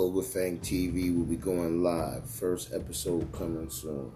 Cobra Fang TV will be going live. First episode coming soon.